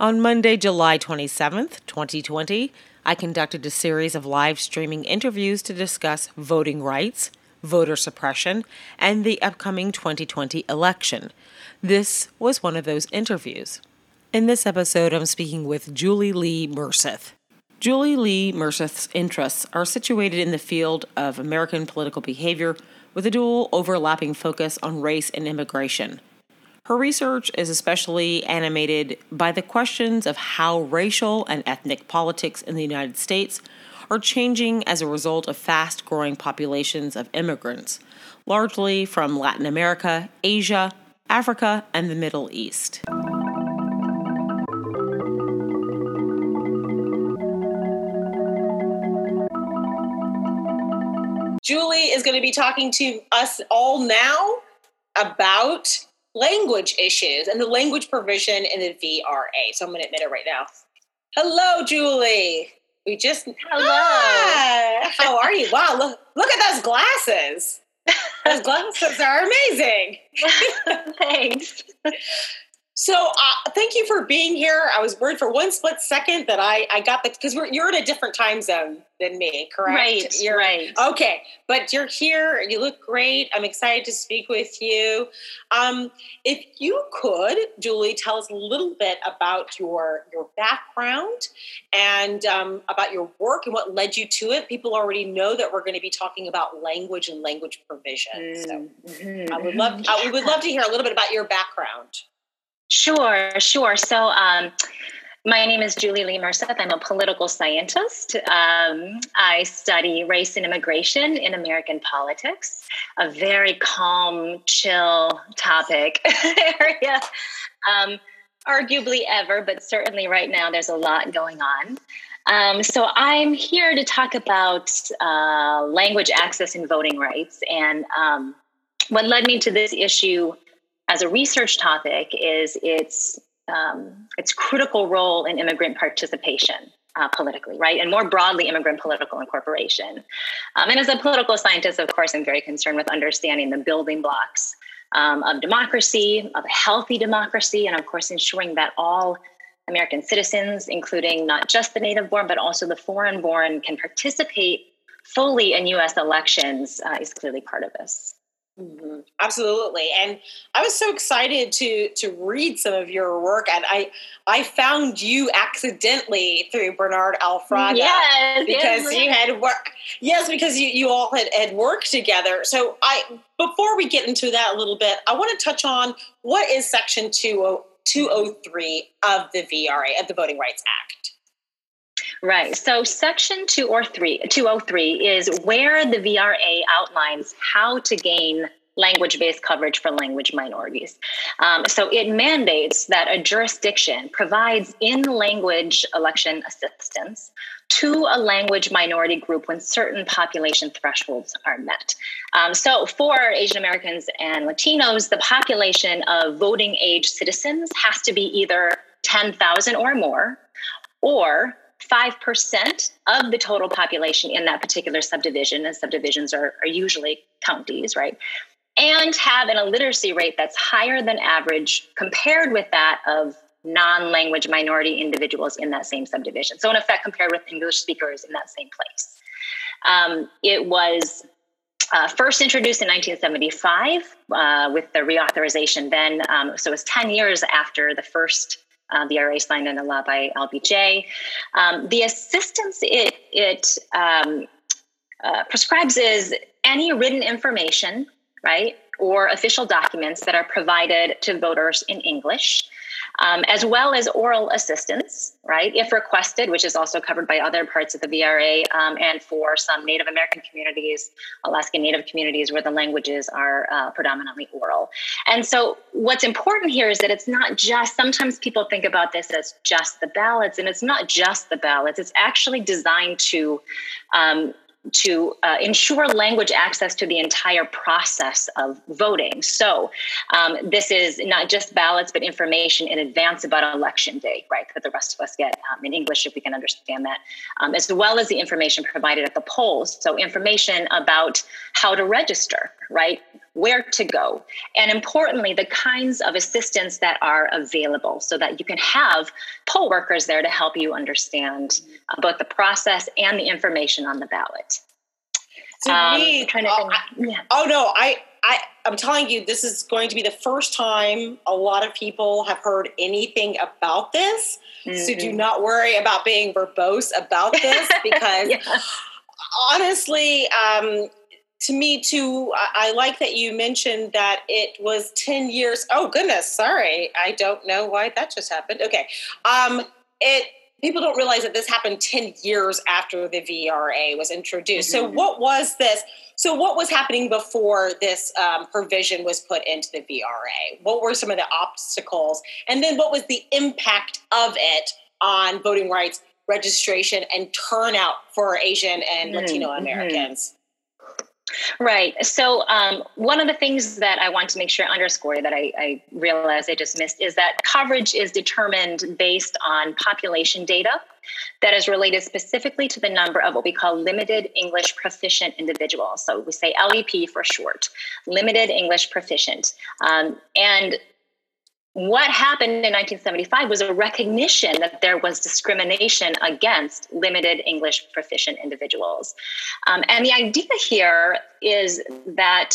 On Monday, July 27th, 2020, I conducted a series of live streaming interviews to discuss voting rights, voter suppression, and the upcoming 2020 election. This was one of those interviews. In this episode, I'm speaking with Julie Lee Merseth. Julie Lee Merseth's interests are situated in the field of American political behavior with a dual overlapping focus on race and immigration. Her research is especially animated by the questions of how racial and ethnic politics in the United States are changing as a result of fast growing populations of immigrants, largely from Latin America, Asia, Africa, and the Middle East. Julie is going to be talking to us all now about language issues and the language provision in the VRA. So I'm going to admit it right now. Hello, Julie. We just hello. Ah, how are you? Wow, look look at those glasses. Those glasses are amazing. Thanks. So uh, thank you for being here. I was worried for one split second that I, I got the because you're in a different time zone than me, correct? Right. You're right. Okay, but you're here. You look great. I'm excited to speak with you. Um, if you could, Julie, tell us a little bit about your your background and um, about your work and what led you to it. People already know that we're going to be talking about language and language provision. So Mm-hmm. I would love I, we would love to hear a little bit about your background. Sure, sure. So, um, my name is Julie Lee Merseth. I'm a political scientist. Um, I study race and immigration in American politics, a very calm, chill topic area. Um, arguably ever, but certainly right now there's a lot going on. Um, so I'm here to talk about uh, language access and voting rights. And um, what led me to this issue as a research topic is its um, its critical role in immigrant participation uh, politically, right, and more broadly, immigrant political incorporation. Um, and as a political scientist, of course, I'm very concerned with understanding the building blocks um, of democracy, of healthy democracy, and of course, ensuring that all American citizens, including not just the native born, but also the foreign born, can participate fully in US elections uh, is clearly part of this. Mm-hmm. Absolutely, and I was so excited to to read some of your work, and I I found you accidentally through Bernard L. Fraga. Yes, because yes. you had work. Yes, because you you all had had worked together. So I before we get into that a little bit, I want to touch on what is Section two two hundred three of the VRA of the Voting Rights Act. Right. So section 203, 203 is where the VRA outlines how to gain language based coverage for language minorities. Um, so it mandates that a jurisdiction provides in language election assistance to a language minority group when certain population thresholds are met. Um, so for Asian Americans and Latinos, the population of voting age citizens has to be either 10,000 or more or 5% of the total population in that particular subdivision, and subdivisions are, are usually counties, right? And have an illiteracy rate that's higher than average compared with that of non language minority individuals in that same subdivision. So, in effect, compared with English speakers in that same place. Um, it was uh, first introduced in 1975 uh, with the reauthorization then. Um, so, it was 10 years after the first uh, the VRA signed into law by LBJ. Um, the assistance it it um, uh, prescribes is any written information, right, or official documents that are provided to voters in English. Um, as well as oral assistance, right, if requested, which is also covered by other parts of the VRA, um, and for some Native American communities, Alaska Native communities, where the languages are uh, predominantly oral. And so, what's important here is that it's not just, sometimes people think about this as just the ballots, and it's not just the ballots, it's actually designed to um, to uh, ensure language access to the entire process of voting. So, um, this is not just ballots, but information in advance about election day, right? That the rest of us get um, in English, if we can understand that, um, as well as the information provided at the polls. So, information about how to register, right? Where to go, and importantly, the kinds of assistance that are available so that you can have poll workers there to help you understand both the process and the information on the ballot. To um, me, trying to oh, think, I, yeah. oh no, I, I, I'm telling you, this is going to be the first time a lot of people have heard anything about this. Mm-hmm. So do mm-hmm. not worry about being verbose about this because yeah. honestly, um, to me too, I, I, like that you mentioned that it was 10 years. Oh goodness, sorry. I don't know why that just happened. Okay. Um, it people don't realize that this happened 10 years after the VRA was introduced. Mm-hmm. So, what was this? So, what was happening before this um, provision was put into the VRA? What were some of the obstacles? And then, what was the impact of it on voting rights, registration, and turnout for Asian and mm-hmm. Latino mm-hmm. Right. So, um, one of the things that I want to make sure I underscore that I, I realize I just missed is that coverage is determined based on population data that is related specifically to the number of what we call limited English proficient individuals. So we say LEP for short, limited English proficient. Um, and what happened in 1975 was a recognition that there was discrimination against limited English proficient individuals. Um, and the idea here is that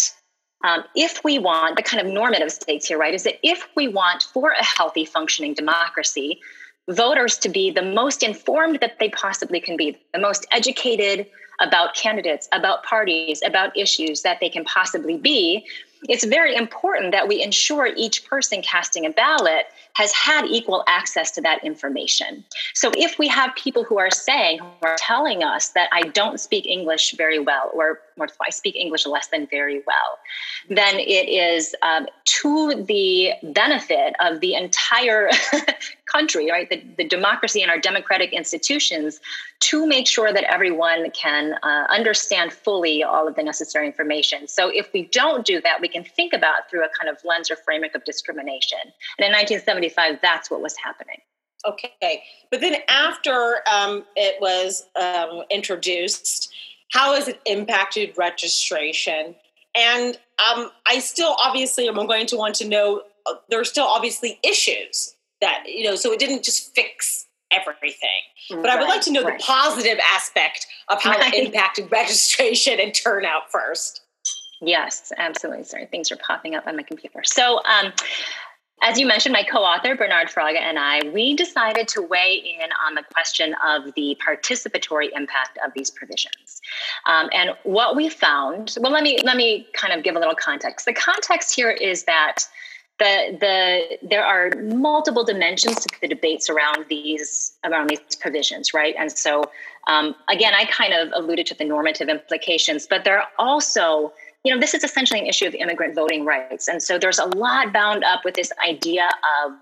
um, if we want the kind of normative states here, right, is that if we want for a healthy functioning democracy, voters to be the most informed that they possibly can be, the most educated about candidates, about parties, about issues that they can possibly be, it's very important that we ensure each person casting a ballot has had equal access to that information. So if we have people who are saying, who are telling us that I don't speak English very well, or, I speak English less than very well, then it is um, to the benefit of the entire country, right? The, the democracy and our democratic institutions to make sure that everyone can uh, understand fully all of the necessary information. So if we don't do that, we can think about through a kind of lens or framework of discrimination. And in 1975, that's what was happening. Okay. But then after um, it was um, introduced, how has it impacted registration? And um, I still obviously am going to want to know uh, there are still obviously issues that, you know, so it didn't just fix everything. But right, I would like to know right. the positive aspect of how right. it impacted registration and turnout first. Yes, absolutely. Sorry, things are popping up on my computer. So, um, as you mentioned, my co author, Bernard Fraga, and I, we decided to weigh in on the question of the participatory impact of these provisions. Um, and what we found, well, let me, let me kind of give a little context. The context here is that the the there are multiple dimensions to the debates around these around these provisions, right? And so um, again, I kind of alluded to the normative implications, but there are also you know, this is essentially an issue of immigrant voting rights. And so there's a lot bound up with this idea of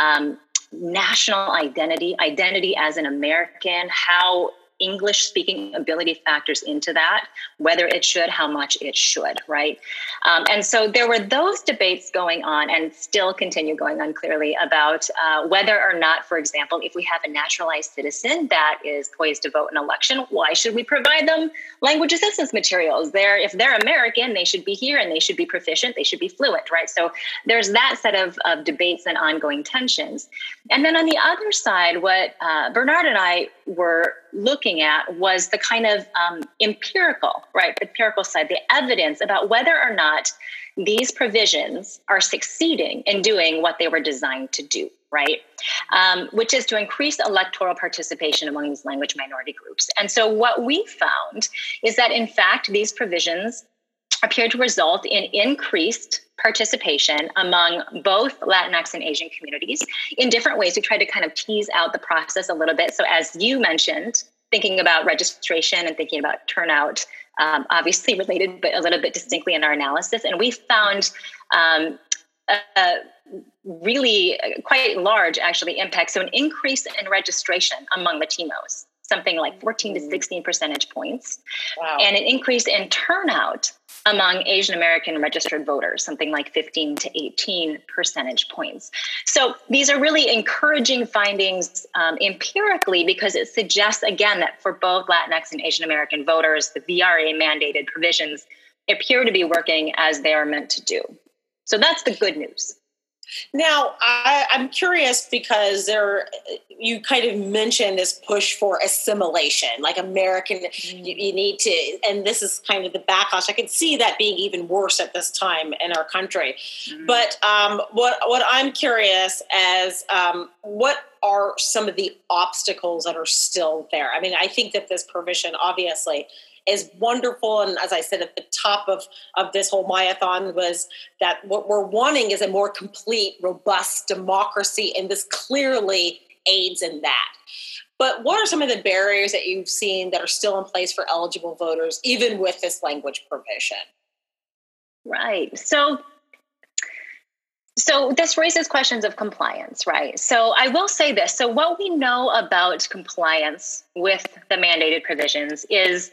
um, national identity, identity as an American, how English speaking ability factors into that, whether it should, how much it should, right? Um, and so there were those debates going on and still continue going on clearly about uh, whether or not, for example, if we have a naturalized citizen that is poised to vote in an election, why should we provide them language assistance materials? They're, if they're American, they should be here and they should be proficient, they should be fluent, right? So there's that set of, of debates and ongoing tensions. And then on the other side, what uh, Bernard and I were looking at was the kind of um, empirical, right, the empirical side, the evidence about whether or not these provisions are succeeding in doing what they were designed to do, right? Um, which is to increase electoral participation among these language minority groups. And so, what we found is that, in fact, these provisions appear to result in increased participation among both Latinx and Asian communities in different ways. We tried to kind of tease out the process a little bit. So, as you mentioned, thinking about registration and thinking about turnout, um, obviously related, but a little bit distinctly in our analysis. And we found um, a, a really quite large, actually, impact. So, an increase in registration among Latinos something like 14 to 16 percentage points, wow. and an increase in turnout among Asian American registered voters, something like 15 to 18 percentage points. So these are really encouraging findings um, empirically because it suggests, again, that for both Latinx and Asian American voters, the VRA mandated provisions appear to be working as they are meant to do. So that's the good news. Now, I, am curious because there, you kind of mentioned this push for assimilation, like American. Mm-hmm. You, you, need to, and this is kind of the backlash. I can see that being even worse at this time in our country. Mm-hmm. But um, what what I'm curious as um, what are some of the obstacles that are still there? I mean, I think that this provision obviously is wonderful. And as I said at the top of, of this whole myathon was that what we're wanting is a more complete, robust democracy, and this clearly aids in that. But what are some of the barriers that you've seen that are still in place for eligible voters, even with this language provision? Right. So so this raises questions of compliance, right? So I will say this. So what we know about compliance with the mandated provisions is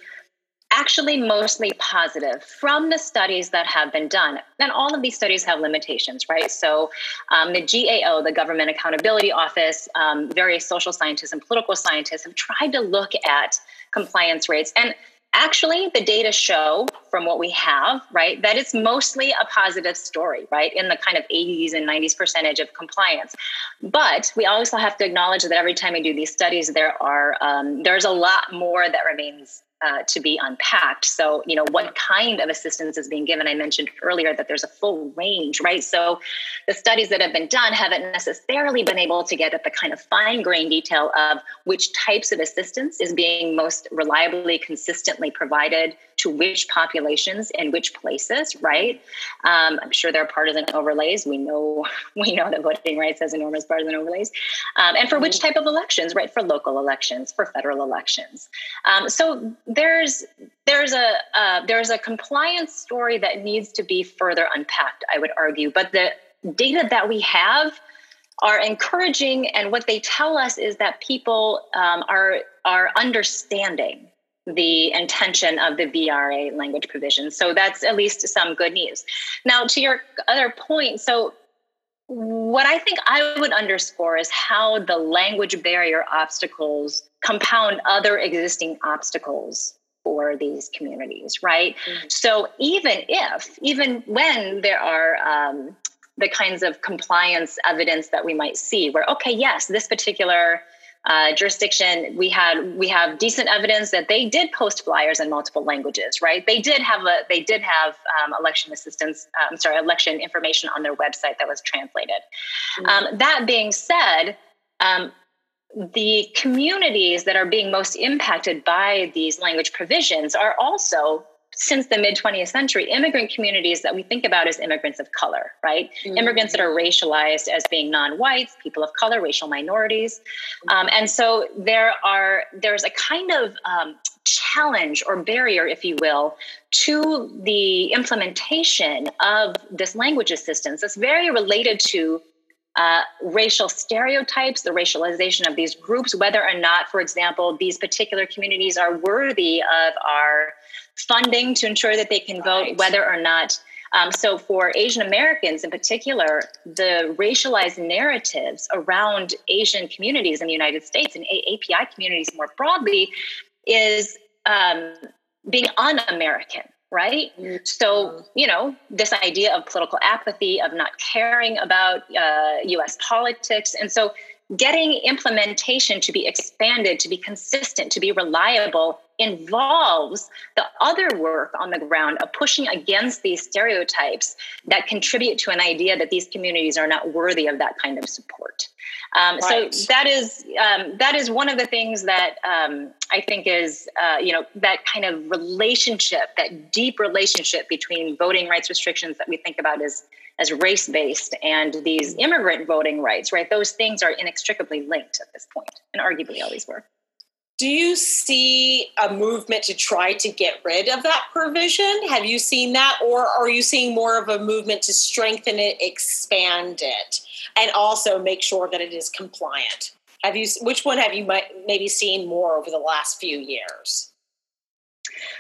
actually mostly positive from the studies that have been done. And all of these studies have limitations, right? So um, the GAO, the Government Accountability Office, um, various social scientists and political scientists have tried to look at compliance rates. And actually the data show from what we have right that it's mostly a positive story right in the kind of 80s and 90s percentage of compliance but we also have to acknowledge that every time we do these studies there are um, there's a lot more that remains uh, to be unpacked. So, you know, what kind of assistance is being given? I mentioned earlier that there's a full range, right? So, the studies that have been done haven't necessarily been able to get at the kind of fine grained detail of which types of assistance is being most reliably, consistently provided to which populations and which places, right? Um, I'm sure there are partisan overlays. We know we know that voting rights has enormous partisan overlays, um, and for which mm-hmm. type of elections, right? For local elections, for federal elections. Um, so there's there's a uh, there's a compliance story that needs to be further unpacked. I would argue, but the data that we have are encouraging, and what they tell us is that people um, are are understanding the intention of the VRA language provision. So that's at least some good news. Now, to your other point, so what I think I would underscore is how the language barrier obstacles compound other existing obstacles for these communities, right? Mm-hmm. So even if, even when there are um, the kinds of compliance evidence that we might see, where okay, yes, this particular uh, jurisdiction, we had we have decent evidence that they did post flyers in multiple languages, right? They did have a they did have um, election assistance. I'm sorry, election information on their website that was translated. Mm-hmm. Um, that being said. Um, the communities that are being most impacted by these language provisions are also since the mid 20th century, immigrant communities that we think about as immigrants of color, right? Mm-hmm. Immigrants that are racialized as being non-whites, people of color, racial minorities, um, and so there are there's a kind of um, challenge or barrier, if you will, to the implementation of this language assistance. That's very related to uh, racial stereotypes, the racialization of these groups, whether or not, for example, these particular communities are worthy of our funding to ensure that they can vote, whether or not. Um, so, for Asian Americans in particular, the racialized narratives around Asian communities in the United States and API communities more broadly is um, being un American right? So, mm-hmm. you know, this idea of political apathy, of not caring about uh, US politics. And so, getting implementation to be expanded, to be consistent, to be reliable involves the other work on the ground of pushing against these stereotypes that contribute to an idea that these communities are not worthy of that kind of support. Um, right. So that is um, that is one of the things that um, I think is uh, you know that kind of relationship, that deep relationship between voting rights restrictions that we think about as as race based and these immigrant voting rights. Right, those things are inextricably linked at this point, and arguably always were. Do you see a movement to try to get rid of that provision? Have you seen that, or are you seeing more of a movement to strengthen it, expand it, and also make sure that it is compliant? Have you? Which one have you maybe seen more over the last few years?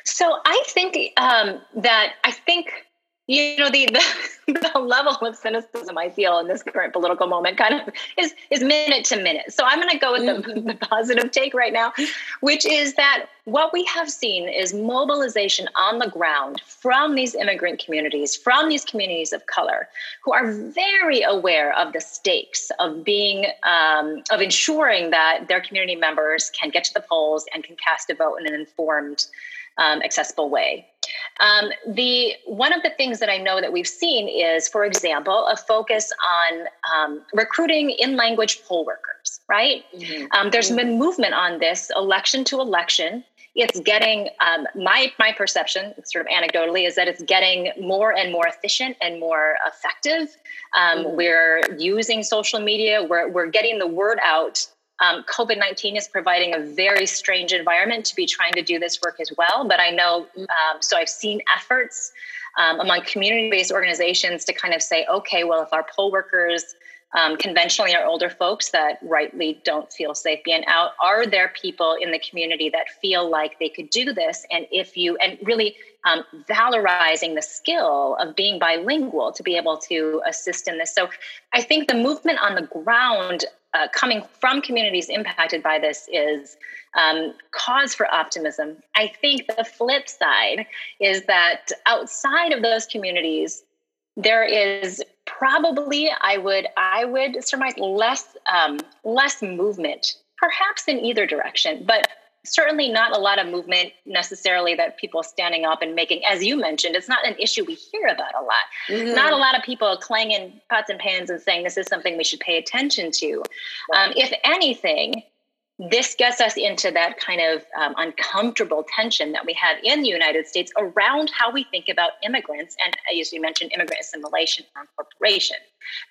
So I think um, that I think you know the, the, the level of cynicism I feel in this current political moment kind of is is minute to minute. So I'm going to go with the, mm-hmm. the positive take right now, which is that what we have seen is mobilization on the ground from these immigrant communities, from these communities of color, who are very aware of the stakes of being um, of ensuring that their community members can get to the polls and can cast a vote in an informed, um, accessible way. Um, the one of the things that I know that we've seen is, for example, a focus on um, recruiting in language poll workers. Right? Mm-hmm. Um, there's mm-hmm. been movement on this election to election. It's getting um, my my perception, sort of anecdotally, is that it's getting more and more efficient and more effective. Um, mm-hmm. We're using social media. We're we're getting the word out um, COVID 19 is providing a very strange environment to be trying to do this work as well. But I know, um, so I've seen efforts um, among community based organizations to kind of say, okay, well, if our poll workers um, conventionally are older folks that rightly don't feel safe being out, are there people in the community that feel like they could do this? And if you, and really um, valorizing the skill of being bilingual to be able to assist in this. So I think the movement on the ground uh, coming from communities impacted by this is um, cause for optimism. I think the flip side is that outside of those communities, there is probably I would I would surmise less um, less movement, perhaps in either direction, but certainly not a lot of movement necessarily that people standing up and making, as you mentioned, it's not an issue we hear about a lot. Mm-hmm. Not a lot of people clanging pots and pans and saying this is something we should pay attention to. Um, if anything, this gets us into that kind of um, uncomfortable tension that we have in the United States around how we think about immigrants and, as you mentioned, immigrant assimilation or incorporation.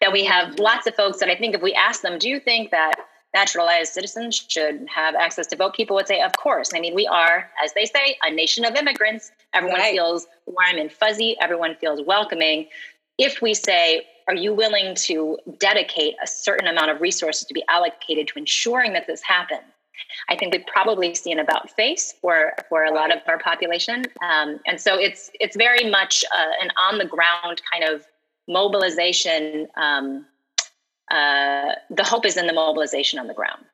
That we have lots of folks that I think if we ask them, do you think that naturalized citizens should have access to vote, people would say, of course. I mean, we are, as they say, a nation of immigrants. Everyone right. feels warm and fuzzy, everyone feels welcoming. If we say, are you willing to dedicate a certain amount of resources to be allocated to ensuring that this happens? I think we probably see an about face for for a lot of our population, um, and so it's it's very much uh, an on the ground kind of mobilization um, uh, the hope is in the mobilization on the ground.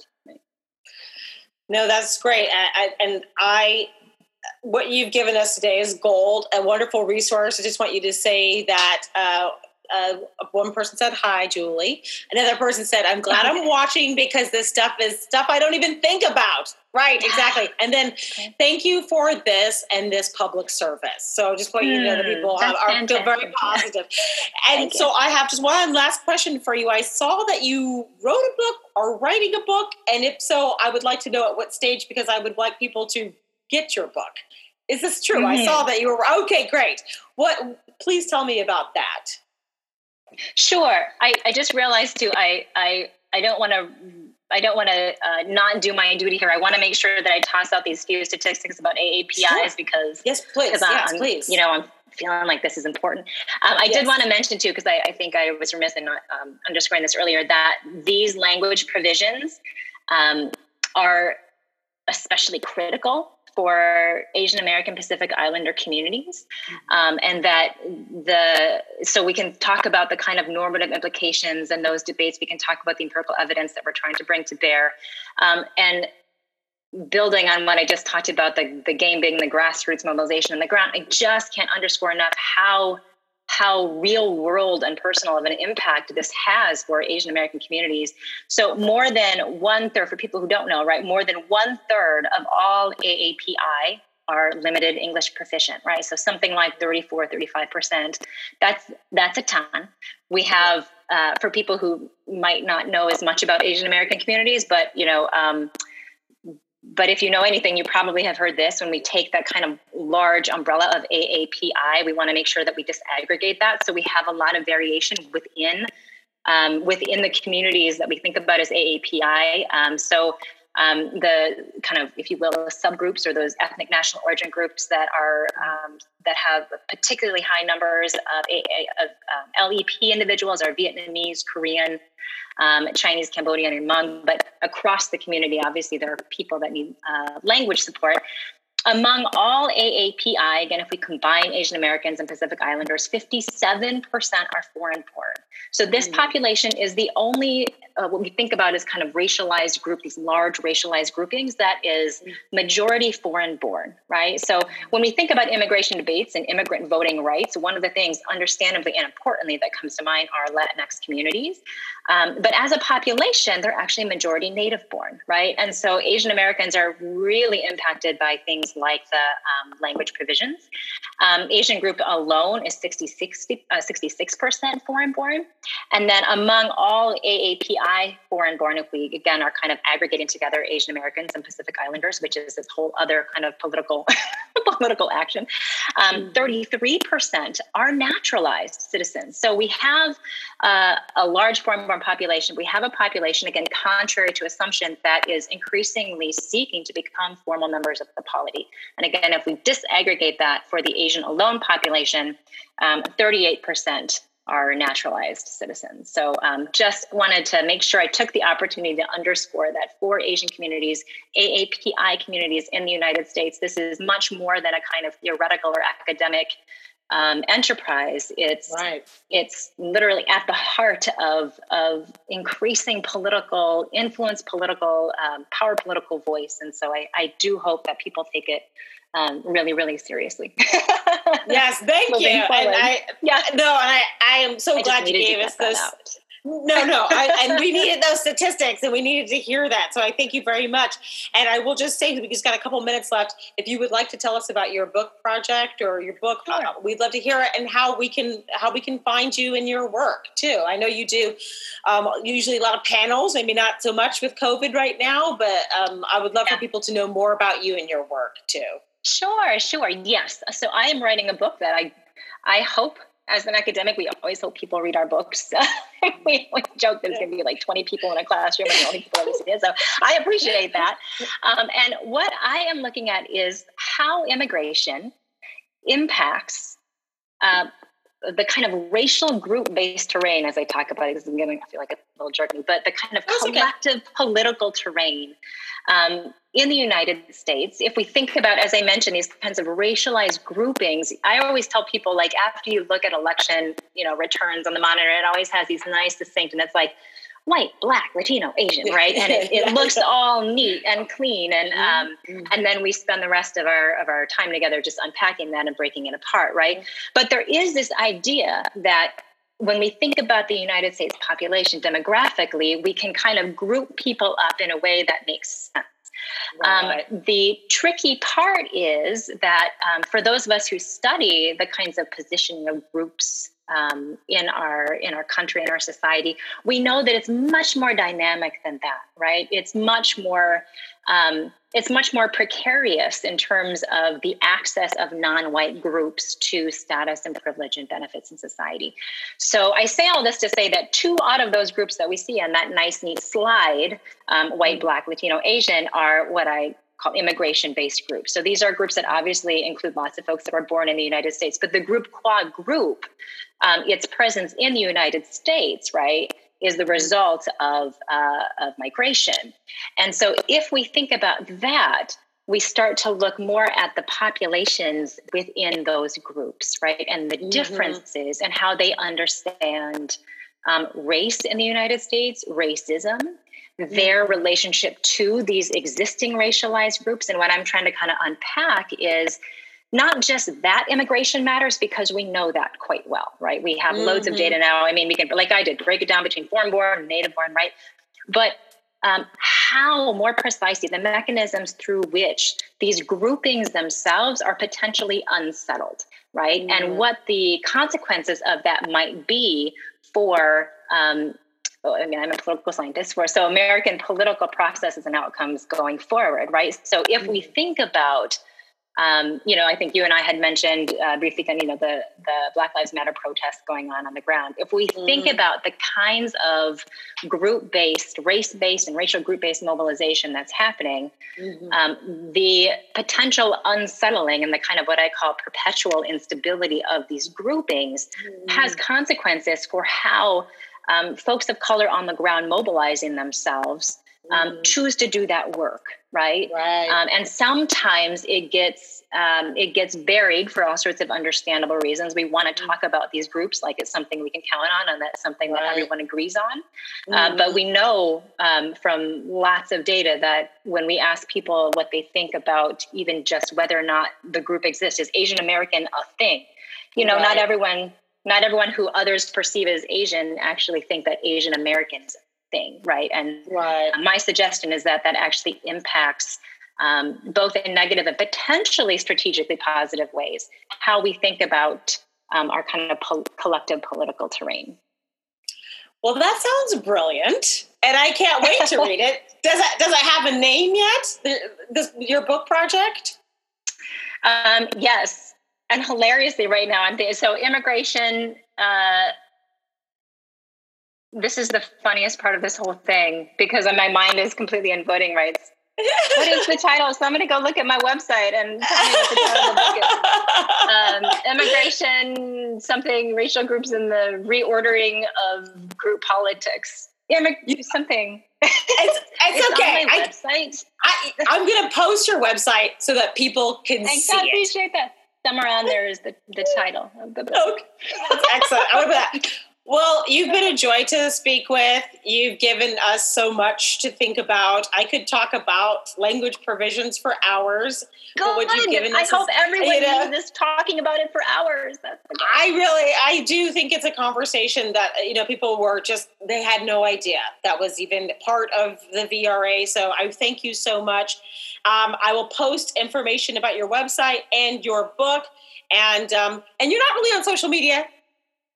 No, that's great. And, and I, what you've given us today is gold, a wonderful resource. I just want you to say that uh, uh, one person said hi julie another person said i'm glad i'm watching because this stuff is stuff i don't even think about right exactly and then okay. thank you for this and this public service so just want you to know that hmm, people have, are feel very positive and so i have just one last question for you i saw that you wrote a book or writing a book and if so i would like to know at what stage because i would like people to get your book is this true? Mm-hmm. I saw that you were okay. Great. What? Please tell me about that. Sure. I, I just realized too. I I I don't want to. I don't want to uh, not do my duty here. I want to make sure that I toss out these few statistics about AAPIs sure. because yes, please, yes, I'm, please. You know, I'm feeling like this is important. Um, I yes. did want to mention too, because I, I, think I was remiss in not um, underscoring this earlier, that these language provisions um, are especially critical for Asian American Pacific Islander communities, mm-hmm. um, and that the so we can talk about the kind of normative implications and those debates. We can talk about the empirical evidence that we're trying to bring to bear, um, and building on what I just talked about the the game being the grassroots mobilization on the ground. I just can't underscore enough how how real world and personal of an impact this has for Asian American communities. So, more than one third, for people who don't know, right, more than one third of all AAPI are limited English proficient, right? So something like 34, 35%. That's that's a ton. We have uh, for people who might not know as much about Asian American communities, but you know, um, but if you know anything, you probably have heard this. When we take that kind of large umbrella of AAPI, we want to make sure that we disaggregate that. So we have a lot of variation within um, within the communities that we think about as AAPI. Um, so um, the kind of, if you will, subgroups or those ethnic national origin groups that are um, that have particularly high numbers of, of um, LEP individuals are Vietnamese, Korean, um, Chinese, Cambodian, and Hmong, but across the community, obviously, there are people that need uh, language support. Among all AAPI, again, if we combine Asian Americans and Pacific Islanders, 57% are foreign born. So this mm-hmm. population is the only uh, what we think about as kind of racialized group, these large racialized groupings, that is mm. majority foreign born, right? So when we think about immigration debates and immigrant voting rights, one of the things, understandably and importantly, that comes to mind are Latinx communities. Um, but as a population, they're actually majority native born, right? And so Asian Americans are really impacted by things like the um, language provisions. Um, Asian group alone is 60, 60, uh, 66% foreign born. And then among all AAPI foreign born, if we again are kind of aggregating together Asian Americans and Pacific Islanders, which is this whole other kind of political political action, um, 33% mm. are naturalized citizens. So we have uh, a large foreign born population. We have a population, again, contrary to assumptions, that is increasingly seeking to become formal members of the polity. And again, if we disaggregate that for the Asian alone population, um, 38% are naturalized citizens. So um, just wanted to make sure I took the opportunity to underscore that for Asian communities, AAPI communities in the United States, this is much more than a kind of theoretical or academic um, enterprise. It's right. it's literally at the heart of of increasing political influence, political um, power, political voice. And so I, I do hope that people take it um, really, really seriously. yes, thank you. And I, yeah, no, I, I am so I glad you gave us this. No, no, I, and we needed those statistics, and we needed to hear that. So I thank you very much. And I will just say, we just got a couple minutes left. If you would like to tell us about your book project or your book, sure. uh, we'd love to hear it, and how we can how we can find you in your work too. I know you do um, usually a lot of panels, maybe not so much with COVID right now, but um, I would love yeah. for people to know more about you and your work too. Sure, sure. Yes. So I am writing a book that I I hope as an academic, we always hope people read our books. we, joke there's going to be like 20 people in a classroom and the only people ever see it. So I appreciate that. Um, and what I am looking at is how immigration impacts uh, the kind of racial group based terrain, as I talk about it, because I'm getting, I feel like a little jerky, but the kind of That's collective okay. political terrain um, in the United States, if we think about, as I mentioned, these kinds of racialized groupings, I always tell people like after you look at election, you know, returns on the monitor, it always has these nice distinct, and it's like white, black, Latino, Asian, right? And it, it looks all neat and clean, and mm-hmm. um, mm-hmm. and then we spend the rest of our of our time together just unpacking that and breaking it apart, right? Mm-hmm. But there is this idea that when we think about the United States population demographically, we can kind of group people up in a way that makes sense. Um, right. Um, the tricky part is that um, for those of us who study the kinds of positioning of groups um, in our in our country and our society, we know that it's much more dynamic than that, right? It's much more um, it's much more precarious in terms of the access of non-white groups to status and privilege and benefits in society. So I say all this to say that two out of those groups that we see on that nice, neat slide, um, white, black, Latino, Asian, are what I call immigration based groups. So these are groups that obviously include lots of folks that were born in the United States, but the group qua group, um, its presence in the United States, right, is the result of, uh, of migration. And so if we think about that, we start to look more at the populations within those groups, right? And the mm-hmm. differences and how they understand um, race in the United States, racism, their mm-hmm. relationship to these existing racialized groups. And what I'm trying to kind of unpack is not just that immigration matters because we know that quite well, right? We have mm-hmm. loads of data mm-hmm. now. I mean, we can, like I did, break it down between foreign born and native born, right? But um, how more precisely the mechanisms through which these groupings themselves are potentially unsettled, right? Mm-hmm. And what the consequences of that might be for um, I mean, I'm a political scientist for so American political processes and outcomes going forward, right? So if we mm-hmm. think about um, you know, I think you and I had mentioned uh, briefly, you know, the the Black Lives Matter protests going on on the ground. If we mm. think about the kinds of group based, race based, and racial group based mobilization that's happening, mm-hmm. um, the potential unsettling and the kind of what I call perpetual instability of these groupings mm. has consequences for how um, folks of color on the ground mobilizing themselves um, mm-hmm. choose to do that work right right um, and sometimes it gets um, it gets buried for all sorts of understandable reasons we want to mm-hmm. talk about these groups like it's something we can count on and that's something right. that everyone agrees on mm-hmm. uh, but we know um, from lots of data that when we ask people what they think about even just whether or not the group exists is asian american a thing you know right. not everyone not everyone who others perceive as asian actually think that asian americans thing, right? And right. my suggestion is that that actually impacts um, both in negative and potentially strategically positive ways how we think about um, our kind of po- collective political terrain. Well, that sounds brilliant, and I can't wait to read it. Does it does it have a name yet? This, your book project? Um, yes, and hilariously, right now I'm th- so immigration. Uh, this is the funniest part of this whole thing because my mind is completely in voting rights. what is the title? So I'm going to go look at my website and tell me what the title of the book is. Um, immigration, something, racial groups in the reordering of group politics. Immig- something. It's, it's, it's okay. I, website. I, am going to post your website so that people can Thanks, see I appreciate it. that. Somewhere on there is the, the title of the book. Okay. That's excellent. I love that. You've been a joy to speak with. You've given us so much to think about. I could talk about language provisions for hours. Good. what you've given I hope is, everyone you know, is talking about it for hours. That's I really, I do think it's a conversation that you know people were just they had no idea that was even part of the VRA. So I thank you so much. Um, I will post information about your website and your book, and um, and you're not really on social media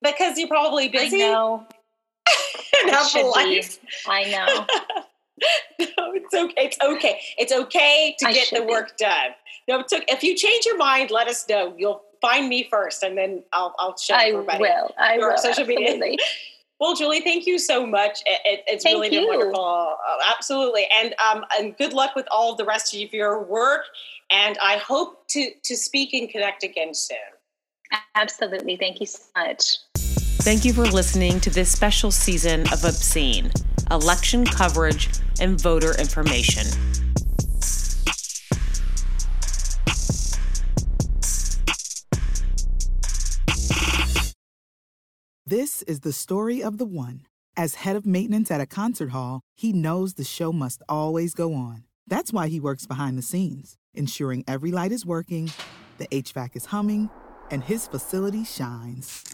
because you're probably busy. I know. have a life. I know. no, it's okay. It's okay. It's okay to I get the work be. done. No, took, if you change your mind, let us know. You'll find me first, and then I'll I'll show I everybody. will. I will. Social absolutely. media. Well, Julie, thank you so much. It, it, it's thank really been wonderful. Uh, absolutely, and um, and good luck with all of the rest of your work. And I hope to to speak and connect again soon. Absolutely. Thank you so much. Thank you for listening to this special season of Obscene election coverage and voter information. This is the story of the one. As head of maintenance at a concert hall, he knows the show must always go on. That's why he works behind the scenes, ensuring every light is working, the HVAC is humming, and his facility shines.